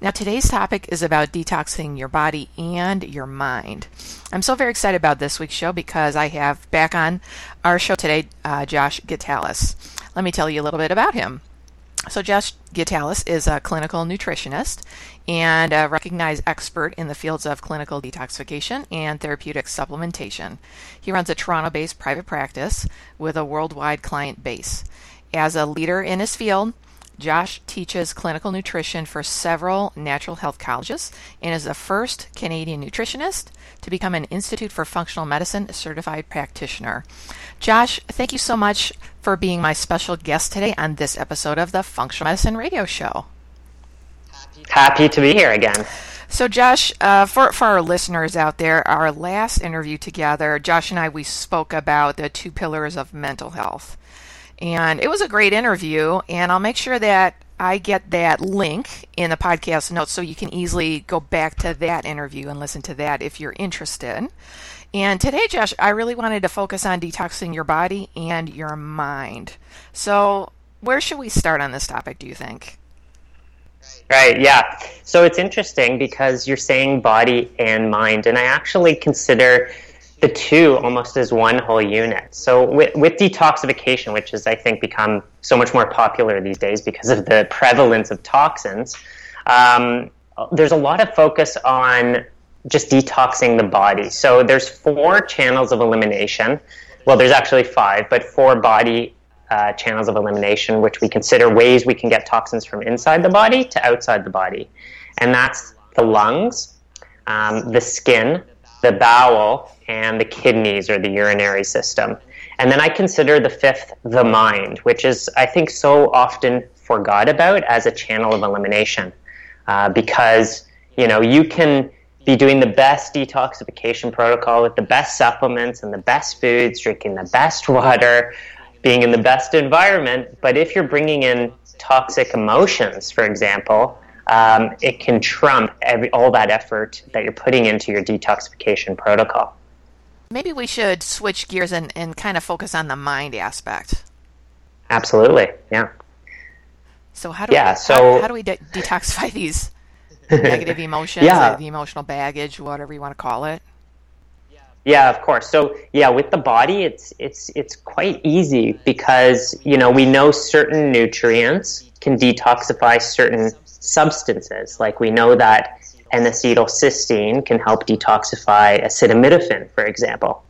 Now, today's topic is about detoxing your body and your mind. I'm so very excited about this week's show because I have back on our show today uh, Josh Gitalis. Let me tell you a little bit about him. So, Josh Gitalis is a clinical nutritionist and a recognized expert in the fields of clinical detoxification and therapeutic supplementation. He runs a Toronto based private practice with a worldwide client base. As a leader in his field, Josh teaches clinical nutrition for several natural health colleges and is the first Canadian nutritionist to become an Institute for Functional Medicine certified practitioner. Josh, thank you so much for being my special guest today on this episode of the Functional Medicine Radio Show. Happy to be here again. So, Josh, uh, for for our listeners out there, our last interview together, Josh and I we spoke about the two pillars of mental health. And it was a great interview, and I'll make sure that I get that link in the podcast notes so you can easily go back to that interview and listen to that if you're interested. And today, Josh, I really wanted to focus on detoxing your body and your mind. So, where should we start on this topic, do you think? Right, yeah. So it's interesting because you're saying body and mind, and I actually consider the two almost as one whole unit. So with, with detoxification, which has I think become so much more popular these days because of the prevalence of toxins, um, there's a lot of focus on just detoxing the body. So there's four channels of elimination. Well, there's actually five, but four body uh, channels of elimination, which we consider ways we can get toxins from inside the body to outside the body, and that's the lungs, um, the skin, the bowel, and the kidneys or the urinary system. And then I consider the fifth the mind, which is, I think, so often forgot about as a channel of elimination. Uh, because, you know, you can be doing the best detoxification protocol with the best supplements and the best foods, drinking the best water, being in the best environment. But if you're bringing in toxic emotions, for example, um, it can trump every, all that effort that you're putting into your detoxification protocol. Maybe we should switch gears and, and kind of focus on the mind aspect. Absolutely, yeah. So how do yeah, we, so, how, how do we de- detoxify these negative emotions, yeah. the emotional baggage, whatever you want to call it? Yeah, of course. So yeah, with the body, it's it's it's quite easy because you know we know certain nutrients can detoxify certain substances. Like we know that N-acetylcysteine can help detoxify acetaminophen, for example.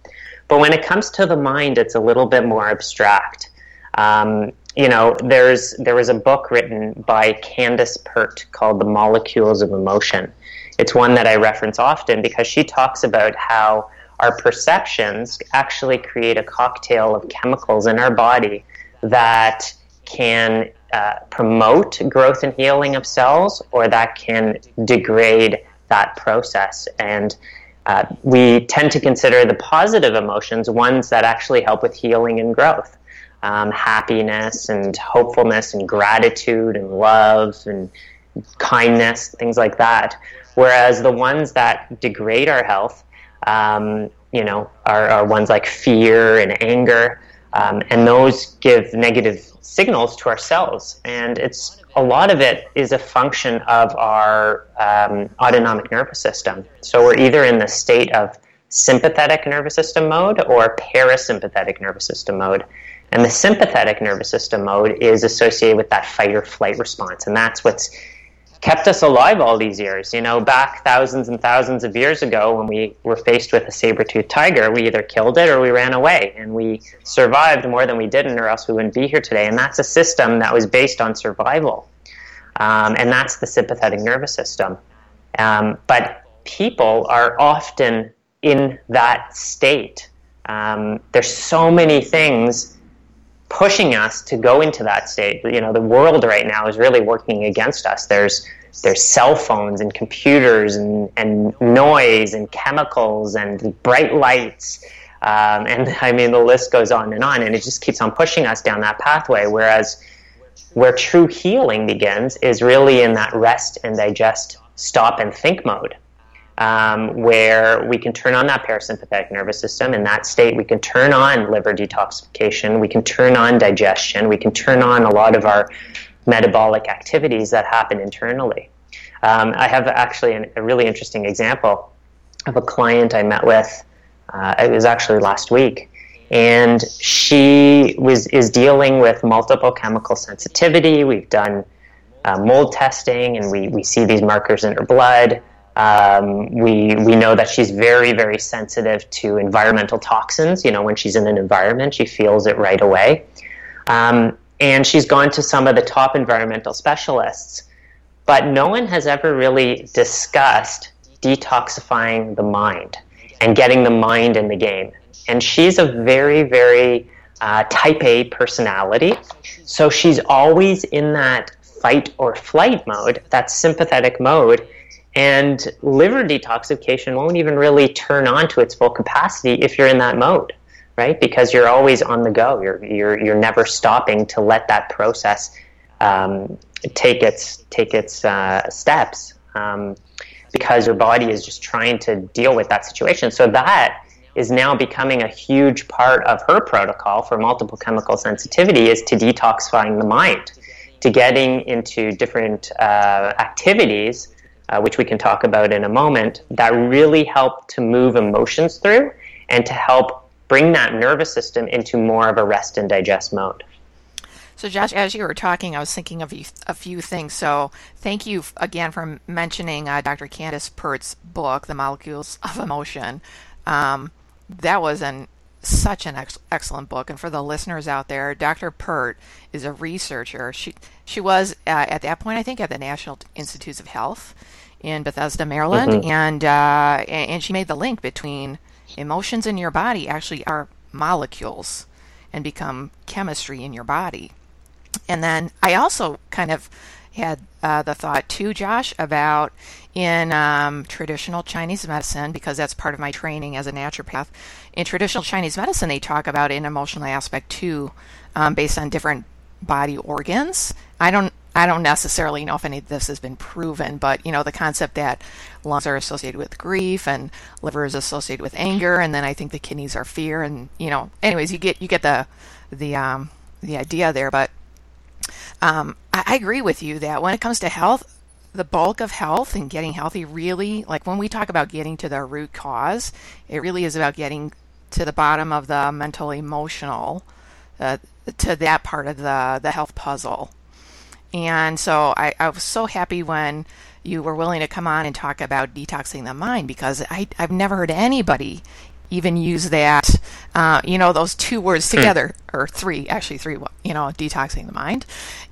But when it comes to the mind, it's a little bit more abstract. Um, you know, there's there was a book written by Candace Pert called "The Molecules of Emotion." It's one that I reference often because she talks about how our perceptions actually create a cocktail of chemicals in our body that can uh, promote growth and healing of cells or that can degrade that process. And uh, we tend to consider the positive emotions ones that actually help with healing and growth. Um, happiness and hopefulness and gratitude and love and kindness, things like that. Whereas the ones that degrade our health, um, you know, are, are, ones like fear and anger, um, and those give negative signals to ourselves. And it's a lot of it is a function of our um, autonomic nervous system. So we're either in the state of sympathetic nervous system mode or parasympathetic nervous system mode. And the sympathetic nervous system mode is associated with that fight or flight response. And that's what's kept us alive all these years. You know, back thousands and thousands of years ago, when we were faced with a saber-toothed tiger, we either killed it or we ran away, and we survived more than we didn't, or else we wouldn't be here today. And that's a system that was based on survival, um, and that's the sympathetic nervous system. Um, but people are often in that state. Um, there's so many things pushing us to go into that state. You know, the world right now is really working against us. There's there's cell phones and computers and, and noise and chemicals and bright lights. Um, and I mean, the list goes on and on, and it just keeps on pushing us down that pathway. Whereas, where true healing begins is really in that rest and digest, stop and think mode um, where we can turn on that parasympathetic nervous system. In that state, we can turn on liver detoxification, we can turn on digestion, we can turn on a lot of our metabolic activities that happen internally. Um, I have actually an, a really interesting example of a client I met with. Uh, it was actually last week, and she was is dealing with multiple chemical sensitivity. We've done uh, mold testing, and we we see these markers in her blood. Um, we we know that she's very very sensitive to environmental toxins. You know, when she's in an environment, she feels it right away. Um, and she's gone to some of the top environmental specialists, but no one has ever really discussed detoxifying the mind and getting the mind in the game. And she's a very very uh, type A personality, so she's always in that fight or flight mode, that sympathetic mode and liver detoxification won't even really turn on to its full capacity if you're in that mode, right? Because you're always on the go. You're you're you're never stopping to let that process um, take its take its uh, steps. Um, because your body is just trying to deal with that situation. So that is now becoming a huge part of her protocol for multiple chemical sensitivity is to detoxifying the mind, to getting into different uh, activities uh, which we can talk about in a moment, that really help to move emotions through and to help bring that nervous system into more of a rest and digest mode. So, Josh, as you were talking, I was thinking of a few things. So, thank you again for mentioning uh, Dr. Candace Pert's book, The Molecules of Emotion. Um, that was an such an ex- excellent book. And for the listeners out there, Dr. Pert is a researcher. She she was uh, at that point, I think, at the National Institutes of Health in Bethesda, Maryland, mm-hmm. and uh, and she made the link between emotions in your body actually are molecules and become chemistry in your body. And then I also kind of had uh, the thought too, Josh, about in um, traditional Chinese medicine, because that's part of my training as a naturopath. In traditional Chinese medicine, they talk about an emotional aspect too, um, based on different body organs. I don't I don't necessarily know if any of this has been proven, but you know the concept that lungs are associated with grief and liver is associated with anger, and then I think the kidneys are fear, and you know, anyways, you get you get the the um, the idea there. But um, I, I agree with you that when it comes to health, the bulk of health and getting healthy really, like when we talk about getting to the root cause, it really is about getting to the bottom of the mental emotional, uh, to that part of the the health puzzle. And so I, I was so happy when you were willing to come on and talk about detoxing the mind because I, I've never heard anybody even use that, uh, you know, those two words hmm. together, or three, actually three, you know, detoxing the mind.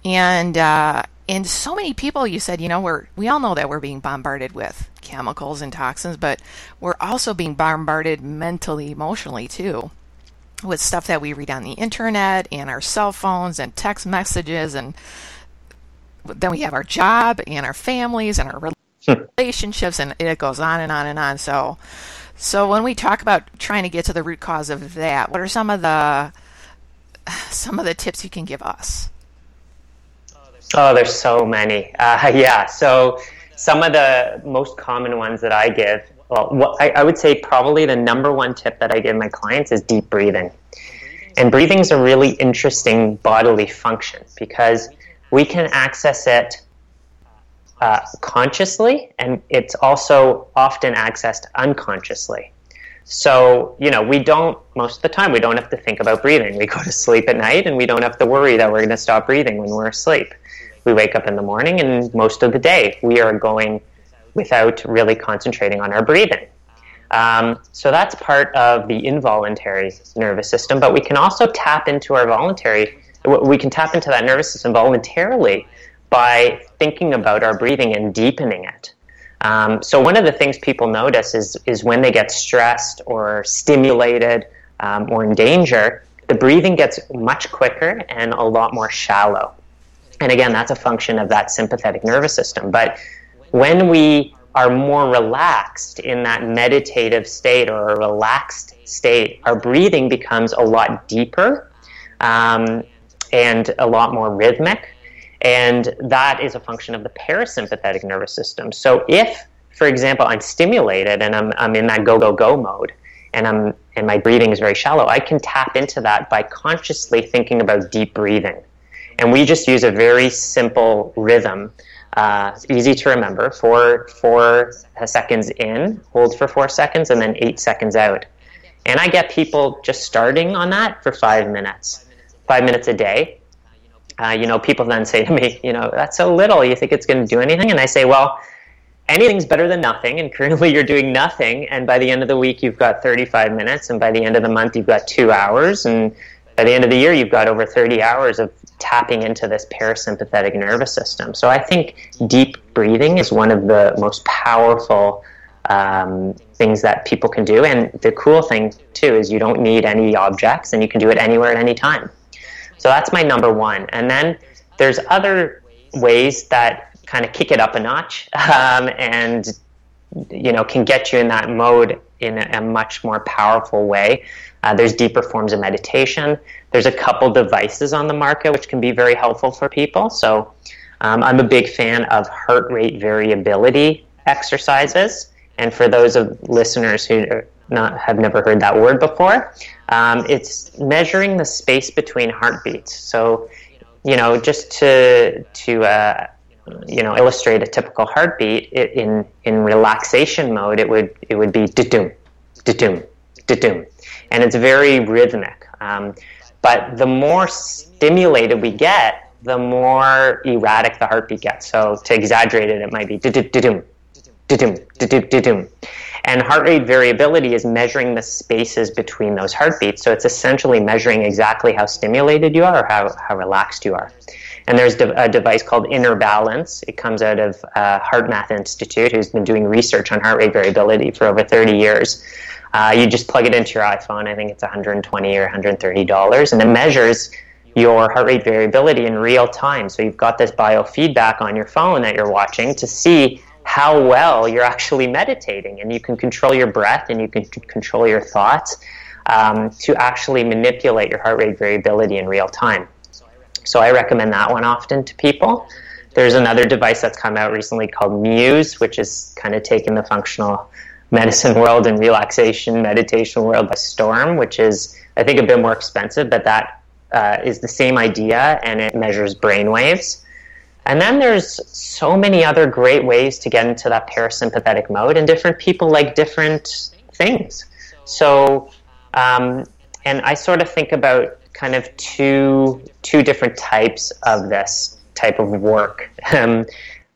And, uh, and so many people, you said, you know, we're, we all know that we're being bombarded with chemicals and toxins, but we're also being bombarded mentally, emotionally too, with stuff that we read on the internet and our cell phones and text messages and, then we have our job and our families and our relationships and it goes on and on and on so so when we talk about trying to get to the root cause of that what are some of the some of the tips you can give us? Oh there's so many. Uh, yeah so some of the most common ones that i give well what, I, I would say probably the number one tip that i give my clients is deep breathing. And breathing is a really interesting bodily function because we can access it uh, consciously, and it's also often accessed unconsciously. So, you know, we don't, most of the time, we don't have to think about breathing. We go to sleep at night and we don't have to worry that we're going to stop breathing when we're asleep. we wake up in the morning and most of the day we are going without really concentrating on our breathing. Um, so that's part of the involuntary nervous system, but we can also tap into our voluntary, we can tap into that nervous system voluntarily by thinking about our breathing and deepening it. Um, so one of the things people notice is, is when they get stressed or stimulated um, or in danger, the breathing gets much quicker and a lot more shallow. And again, that's a function of that sympathetic nervous system. But when we are more relaxed in that meditative state or a relaxed state, our breathing becomes a lot deeper um, and a lot more rhythmic. And that is a function of the parasympathetic nervous system. So if, for example, I'm stimulated and I'm, I'm in that go, go, go mode, and I'm and my breathing is very shallow, I can tap into that by consciously thinking about deep breathing. And we just use a very simple rhythm. Uh, easy to remember. Four four seconds in, hold for four seconds, and then eight seconds out. And I get people just starting on that for five minutes, five minutes a day. Uh, you know, people then say to me, you know, that's so little. You think it's going to do anything? And I say, well, anything's better than nothing and currently you're doing nothing and by the end of the week you've got 35 minutes and by the end of the month you've got two hours and by the end of the year you've got over 30 hours of tapping into this parasympathetic nervous system so i think deep breathing is one of the most powerful um, things that people can do and the cool thing too is you don't need any objects and you can do it anywhere at any time so that's my number one and then there's other ways that kind of kick it up a notch um, and you know can get you in that mode in a, a much more powerful way. Uh, there's deeper forms of meditation. There's a couple devices on the market which can be very helpful for people. So um, I'm a big fan of heart rate variability exercises. And for those of listeners who not have never heard that word before, um, it's measuring the space between heartbeats. So, you know, just to to uh, you know illustrate a typical heartbeat it, in in relaxation mode it would it would be da-doom da-doom da-doom. And it's very rhythmic. Um, but the more stimulated we get the more erratic the heartbeat gets. So to exaggerate it it might be da-doom da-doom da-doom da-doom and heart rate variability is measuring the spaces between those heartbeats so it's essentially measuring exactly how stimulated you are or how, how relaxed you are and there's a device called Inner Balance. It comes out of uh, HeartMath Institute, who's been doing research on heart rate variability for over 30 years. Uh, you just plug it into your iPhone. I think it's 120 or 130 dollars, and it measures your heart rate variability in real time. So you've got this biofeedback on your phone that you're watching to see how well you're actually meditating, and you can control your breath and you can control your thoughts um, to actually manipulate your heart rate variability in real time. So I recommend that one often to people. There's another device that's come out recently called Muse, which is kind of taken the functional medicine world and relaxation meditation world by storm, which is, I think, a bit more expensive, but that uh, is the same idea and it measures brain waves. And then there's so many other great ways to get into that parasympathetic mode, and different people like different things. So, um, and I sort of think about kind of two two different types of this type of work. Um,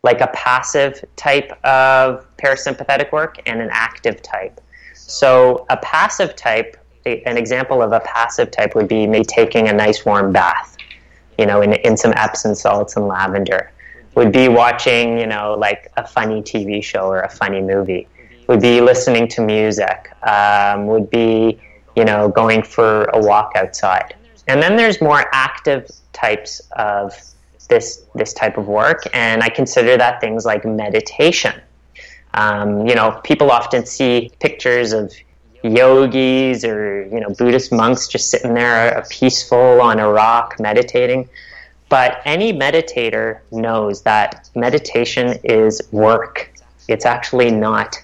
like a passive type of parasympathetic work and an active type. So, a passive type, an example of a passive type would be me taking a nice warm bath, you know, in, in some Epsom salts and lavender. Would be watching, you know, like a funny TV show or a funny movie. Would be listening to music. Um, would be, you know, going for a walk outside. And then there's more active types of this this type of work, and I consider that things like meditation. Um, you know, people often see pictures of yogis or you know Buddhist monks just sitting there, peaceful on a rock, meditating. But any meditator knows that meditation is work. It's actually not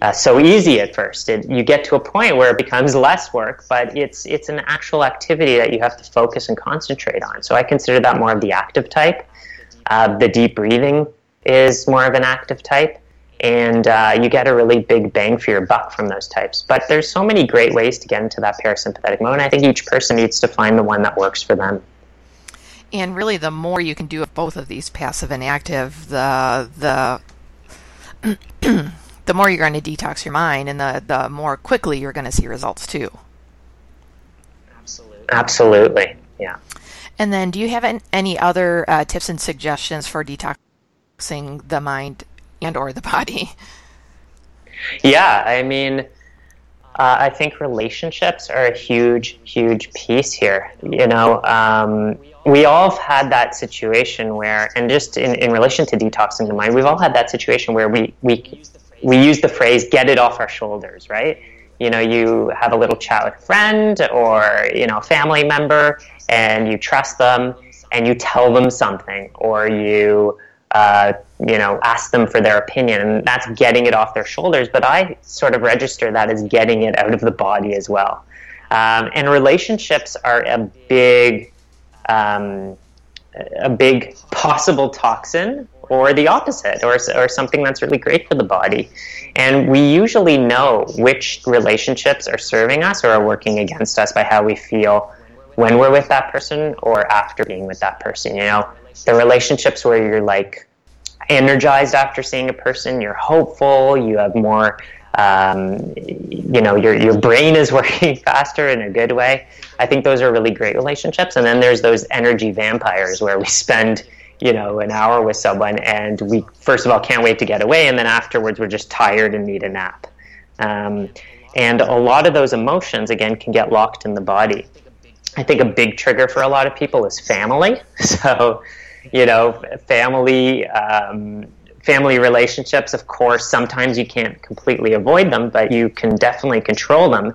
uh, so easy at first. It, you get to a point where it becomes less work, but it's it's an actual activity that you have to focus and concentrate on. So I consider that more of the active type. Uh, the deep breathing is more of an active type, and uh, you get a really big bang for your buck from those types. But there's so many great ways to get into that parasympathetic mode. And I think each person needs to find the one that works for them. And really, the more you can do of both of these, passive and active, the the the more you're going to detox your mind, and the the more quickly you're going to see results too. Absolutely. Absolutely. Yeah. And then, do you have any other uh, tips and suggestions for detoxing the mind and or the body? Yeah, I mean, uh, I think relationships are a huge, huge piece here. You know, um, we all have had that situation where, and just in, in relation to detoxing the mind, we've all had that situation where we, we, we use the phrase get it off our shoulders, right? You know, you have a little chat with a friend or, you know, a family member and you trust them and you tell them something or you, uh, you know, ask them for their opinion, and that's getting it off their shoulders. But I sort of register that as getting it out of the body as well. Um, and relationships are a big, um, a big possible toxin, or the opposite, or or something that's really great for the body. And we usually know which relationships are serving us or are working against us by how we feel when we're with that person or after being with that person. You know, the relationships where you're like energized after seeing a person, you're hopeful, you have more, um, you know, your, your brain is working faster in a good way. I think those are really great relationships. And then there's those energy vampires where we spend, you know, an hour with someone and we, first of all, can't wait to get away. And then afterwards, we're just tired and need a nap. Um, and a lot of those emotions, again, can get locked in the body. I think a big trigger for a lot of people is family. So, you know, family um, family relationships. Of course, sometimes you can't completely avoid them, but you can definitely control them,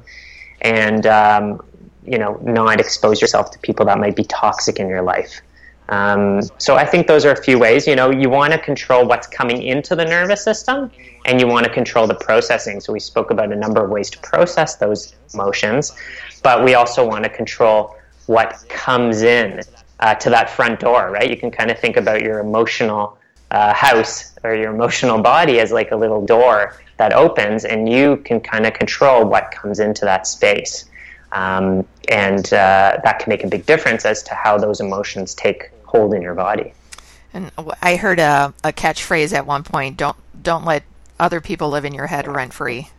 and um, you know, not expose yourself to people that might be toxic in your life. Um, so I think those are a few ways. You know, you want to control what's coming into the nervous system, and you want to control the processing. So we spoke about a number of ways to process those emotions, but we also want to control what comes in uh, to that front door, right? You can kind of think about your emotional uh, house or your emotional body as like a little door that opens, and you can kind of control what comes into that space. Um, and uh, that can make a big difference as to how those emotions take hold in your body. And I heard a, a catchphrase at one point: "Don't don't let other people live in your head rent free."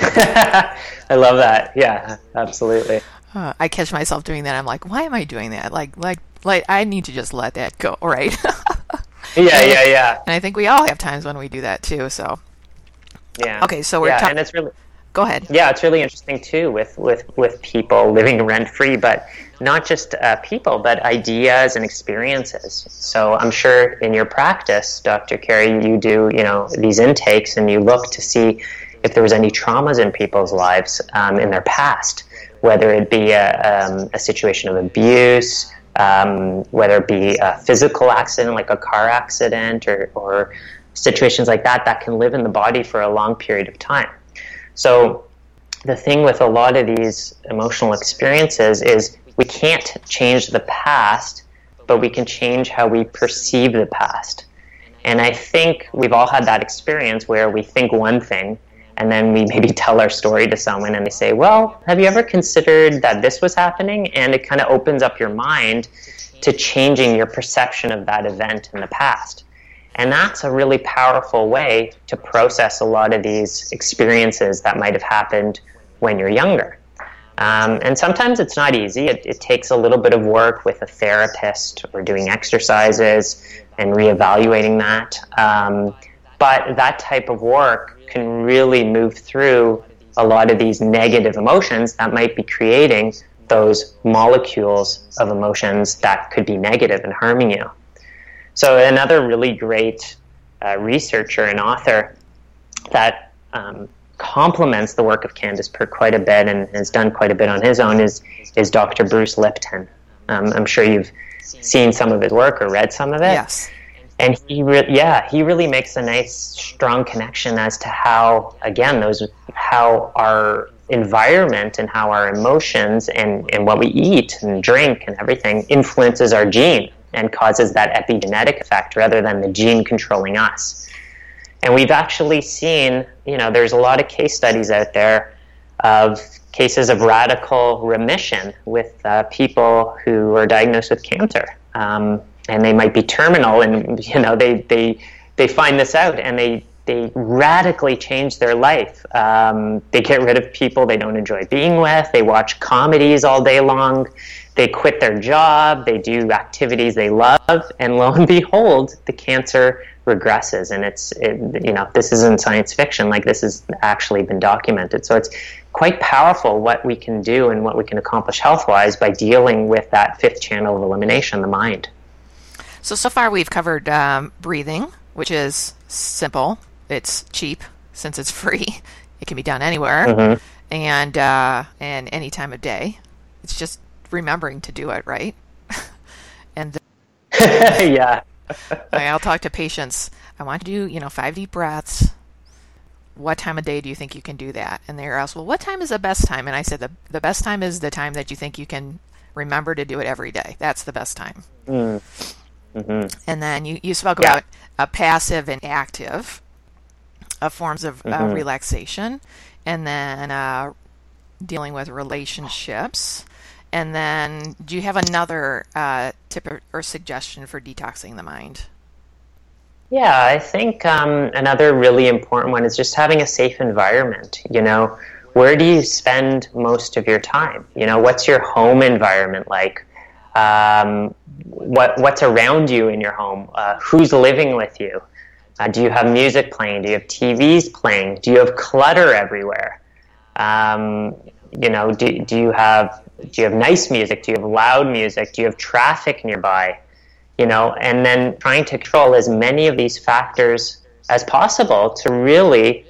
I love that. Yeah, absolutely. Uh, I catch myself doing that. I'm like, why am I doing that? Like, like, like, I need to just let that go, right? yeah, yeah, yeah. And I think we all have times when we do that too. So, yeah. Okay, so we're yeah, ta- and it's really go ahead. Yeah, it's really interesting too with with with people living rent free, but not just uh, people, but ideas and experiences. So I'm sure in your practice, Dr. Carri, you do you know these intakes and you look to see if there was any traumas in people's lives um, in their past whether it be a, um, a situation of abuse, um, whether it be a physical accident like a car accident or, or situations like that that can live in the body for a long period of time. So the thing with a lot of these emotional experiences is we can't change the past, but we can change how we perceive the past. And I think we've all had that experience where we think one thing and then we maybe tell our story to someone and they say, Well, have you ever considered that this was happening? And it kind of opens up your mind to changing your perception of that event in the past. And that's a really powerful way to process a lot of these experiences that might have happened when you're younger. Um, and sometimes it's not easy. It, it, takes a little bit of work with a therapist or doing exercises and reevaluating that. Um, but that type of work can really move through a lot of these negative emotions that might be creating those molecules of emotions that could be negative and harming you. So, another really great uh, researcher and author that um, complements the work of Candace Pert quite a bit and has done quite a bit on his own is, is Dr. Bruce Lipton. Um, I'm sure you've seen some of his work or read some of it. Yes and he re- yeah he really makes a nice strong connection as to how again those how our environment and how our emotions and, and what we eat and drink and everything influences our gene and causes that epigenetic effect rather than the gene controlling us and we've actually seen you know there's a lot of case studies out there of cases of radical remission with uh, people who are diagnosed with cancer. Um, and they might be terminal, and you know they, they, they find this out and they, they radically change their life. Um, they get rid of people they don't enjoy being with. They watch comedies all day long. They quit their job. They do activities they love, and lo and behold, the cancer regresses. And it's it, you know this isn't science fiction. Like this has actually been documented. So it's quite powerful what we can do and what we can accomplish health wise by dealing with that fifth channel of elimination, the mind. So so far we've covered um, breathing, which is simple it's cheap since it's free. It can be done anywhere mm-hmm. and uh, and any time of day. It's just remembering to do it right. and yeah, I'll talk to patients. I want to do you know five deep breaths. What time of day do you think you can do that? And they're asked, well, what time is the best time? And I said the the best time is the time that you think you can remember to do it every day. That's the best time. Mm. Mm-hmm. And then you, you spoke yeah. about a passive and active uh, forms of uh, mm-hmm. relaxation, and then uh, dealing with relationships. And then, do you have another uh, tip or, or, suggestion for detoxing the mind? Yeah, I think um, another really important one is just having a safe environment. You know, where do you spend most of your time? You know, what's your home environment like? Um, what what's around you in your home? Uh, who's living with you? Uh, do you have music playing? Do you have TVs playing? Do you have clutter everywhere? Um, you know, do, do you have do you have nice music? Do you have loud music? Do you have traffic nearby? You know, and then trying to control as many of these factors as possible to really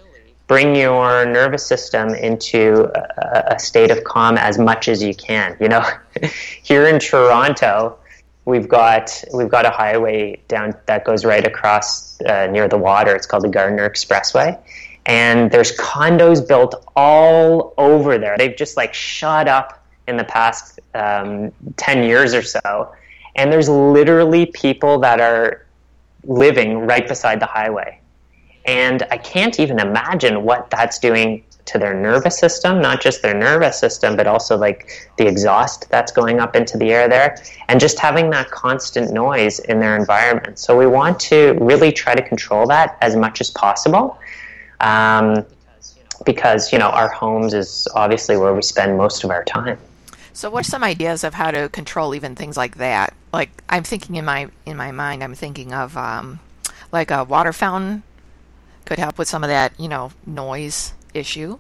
bring your nervous system into a, a state of calm as much as you can. You know, here in Toronto, we've got we've got a highway down that goes right across uh, near the water. It's called the Gardiner Expressway, and there's condos built all over there. They've just like shot up in the past um, ten years or so, and there's literally people that are living right beside the highway. And I can't even imagine what that's doing to their nervous system, not just their nervous system, but also like the exhaust that's going up into the air there, and just having that constant noise in their environment. So we want to really try to control that as much as possible. Um, because you know our homes is obviously where we spend most of our time. So, what are some ideas of how to control even things like that? Like, I'm thinking in my in my mind, I'm thinking of um, like a water fountain could help with some of that, you know, noise issue.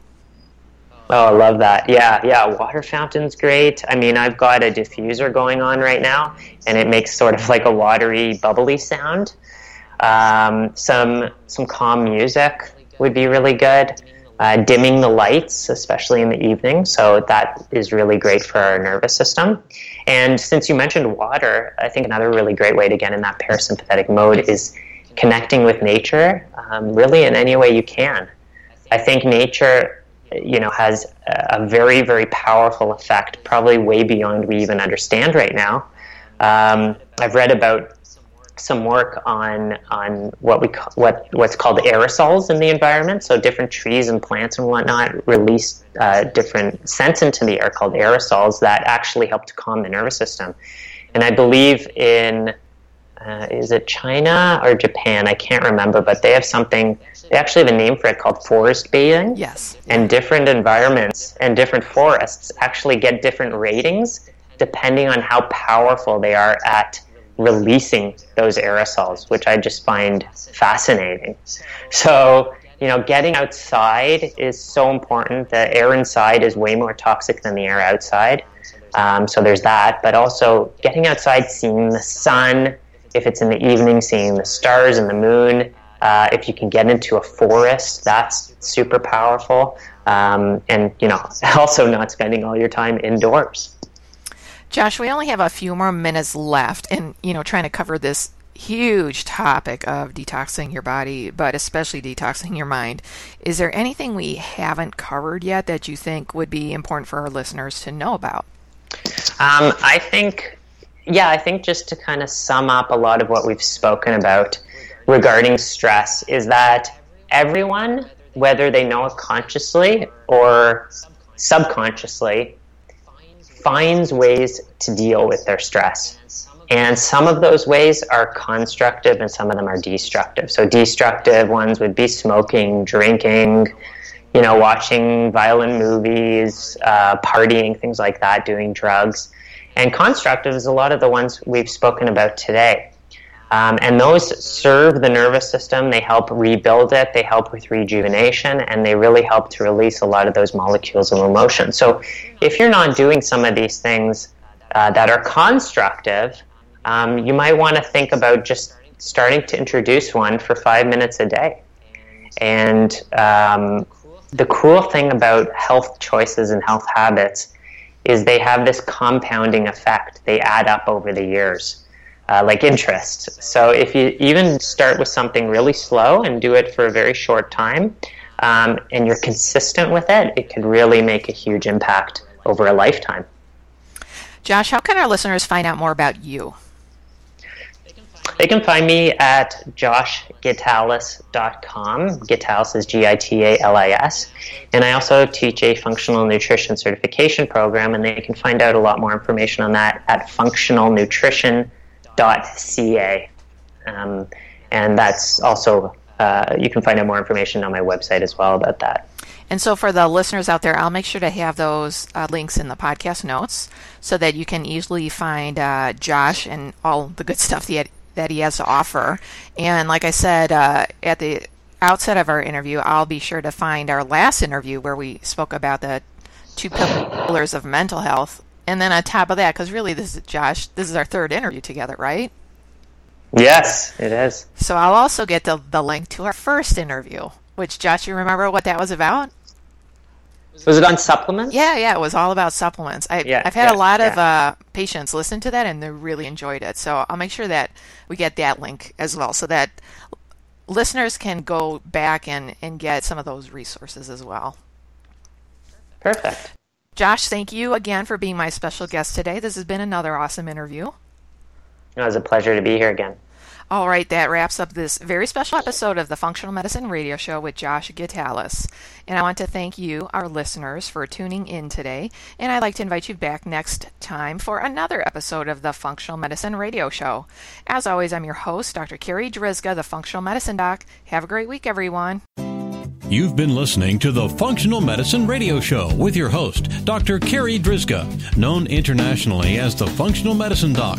Oh, I love that. Yeah, yeah. Water fountain's great. I mean, I've got a diffuser going on right now, and it makes sort of like a watery, bubbly sound. Um, some some calm music would be really good. Uh, dimming the lights, especially in the evening, so that is really great for our nervous system. And since you mentioned water, I think another really great way to get in that parasympathetic mode is connecting with nature, um, really in any way you can. I think nature, you know, has a very, very powerful effect, probably way beyond we even understand right now. Um, I've read about some work on on what we call, what what's called aerosols in the environment. So different trees and plants and whatnot release uh, different scents into the air called aerosols that actually help to calm the nervous system. And I believe in uh, is it China or Japan? I can't remember, but they have something. They actually have a name for it called forest bathing. Yes. And different environments and different forests actually get different ratings depending on how powerful they are at releasing those aerosols, which I just find fascinating. So, you know, getting outside is so important. The air inside is way more toxic than the air outside. Um, so there's that, but also getting outside, seeing the sun, if it's in the evening, seeing the stars and the moon. Uh, if you can get into a forest, that's super powerful. Um, and you know, also not spending all your time indoors. Josh, we only have a few more minutes left, and you know, trying to cover this huge topic of detoxing your body, but especially detoxing your mind. Is there anything we haven't covered yet that you think would be important for our listeners to know about? Um, I think yeah, I think just to kind of sum up a lot of what we've spoken about regarding stress is that everyone, whether they know it consciously or subconsciously finds ways to deal with their stress. And some of those ways are constructive and some of them are destructive. So, destructive ones would be smoking, drinking, you know, watching violent movies, uh, partying, things like that, doing drugs. And constructive is a lot of the ones we've spoken about today. Um, and those serve the nervous system, they help rebuild it, they help with rejuvenation, and they really help to release a lot of those molecules of emotion. So, if you're not doing some of these things uh, that are constructive, um, you might want to think about just starting to introduce one for five minutes a day. And um, the cool thing about health choices and health habits is they have this compounding effect. They add up over the years, uh, like interest. So if you even start with something really slow and do it for a very short time, um, and you're consistent with it, it could really make a huge impact over a lifetime. Josh, how can our listeners find out more about you? They can find me at joshgitalis.com. Gitalis is G I T A L I S. And I also teach a functional nutrition certification program, and they can find out a lot more information on that at functionalnutrition.ca. Um, and that's also, uh, you can find out more information on my website as well about that. And so, for the listeners out there, I'll make sure to have those uh, links in the podcast notes so that you can easily find uh, Josh and all the good stuff that that he has to offer. And like I said uh, at the outset of our interview, I'll be sure to find our last interview where we spoke about the two pillars of mental health. And then on top of that, because really this is Josh, this is our third interview together, right? Yes, it is. So I'll also get the, the link to our first interview, which Josh, you remember what that was about? Was it on supplements? Yeah, yeah, it was all about supplements. I, Yeah, I've had yeah, a lot of uh, patients listen to that and they really enjoyed it. So I'll make sure that we get that link as well so that listeners can go back and, and get some of those resources as well. Perfect. Josh, thank you again for being my special guest today. This has been another awesome interview. It was a pleasure to be here again. All right, that wraps up this very special episode of the Functional Medicine Radio Show with Josh Gitalis. And I want to thank you, our listeners, for tuning in today. And I'd like to invite you back next time for another episode of the Functional Medicine Radio Show. As always, I'm your host, Dr. Carri Drzyzga, the Functional Medicine Doc. Have a great week, everyone. You've been listening to the Functional Medicine Radio Show with your host, Dr. Carri Drzyzga, known internationally as the Functional Medicine Doc.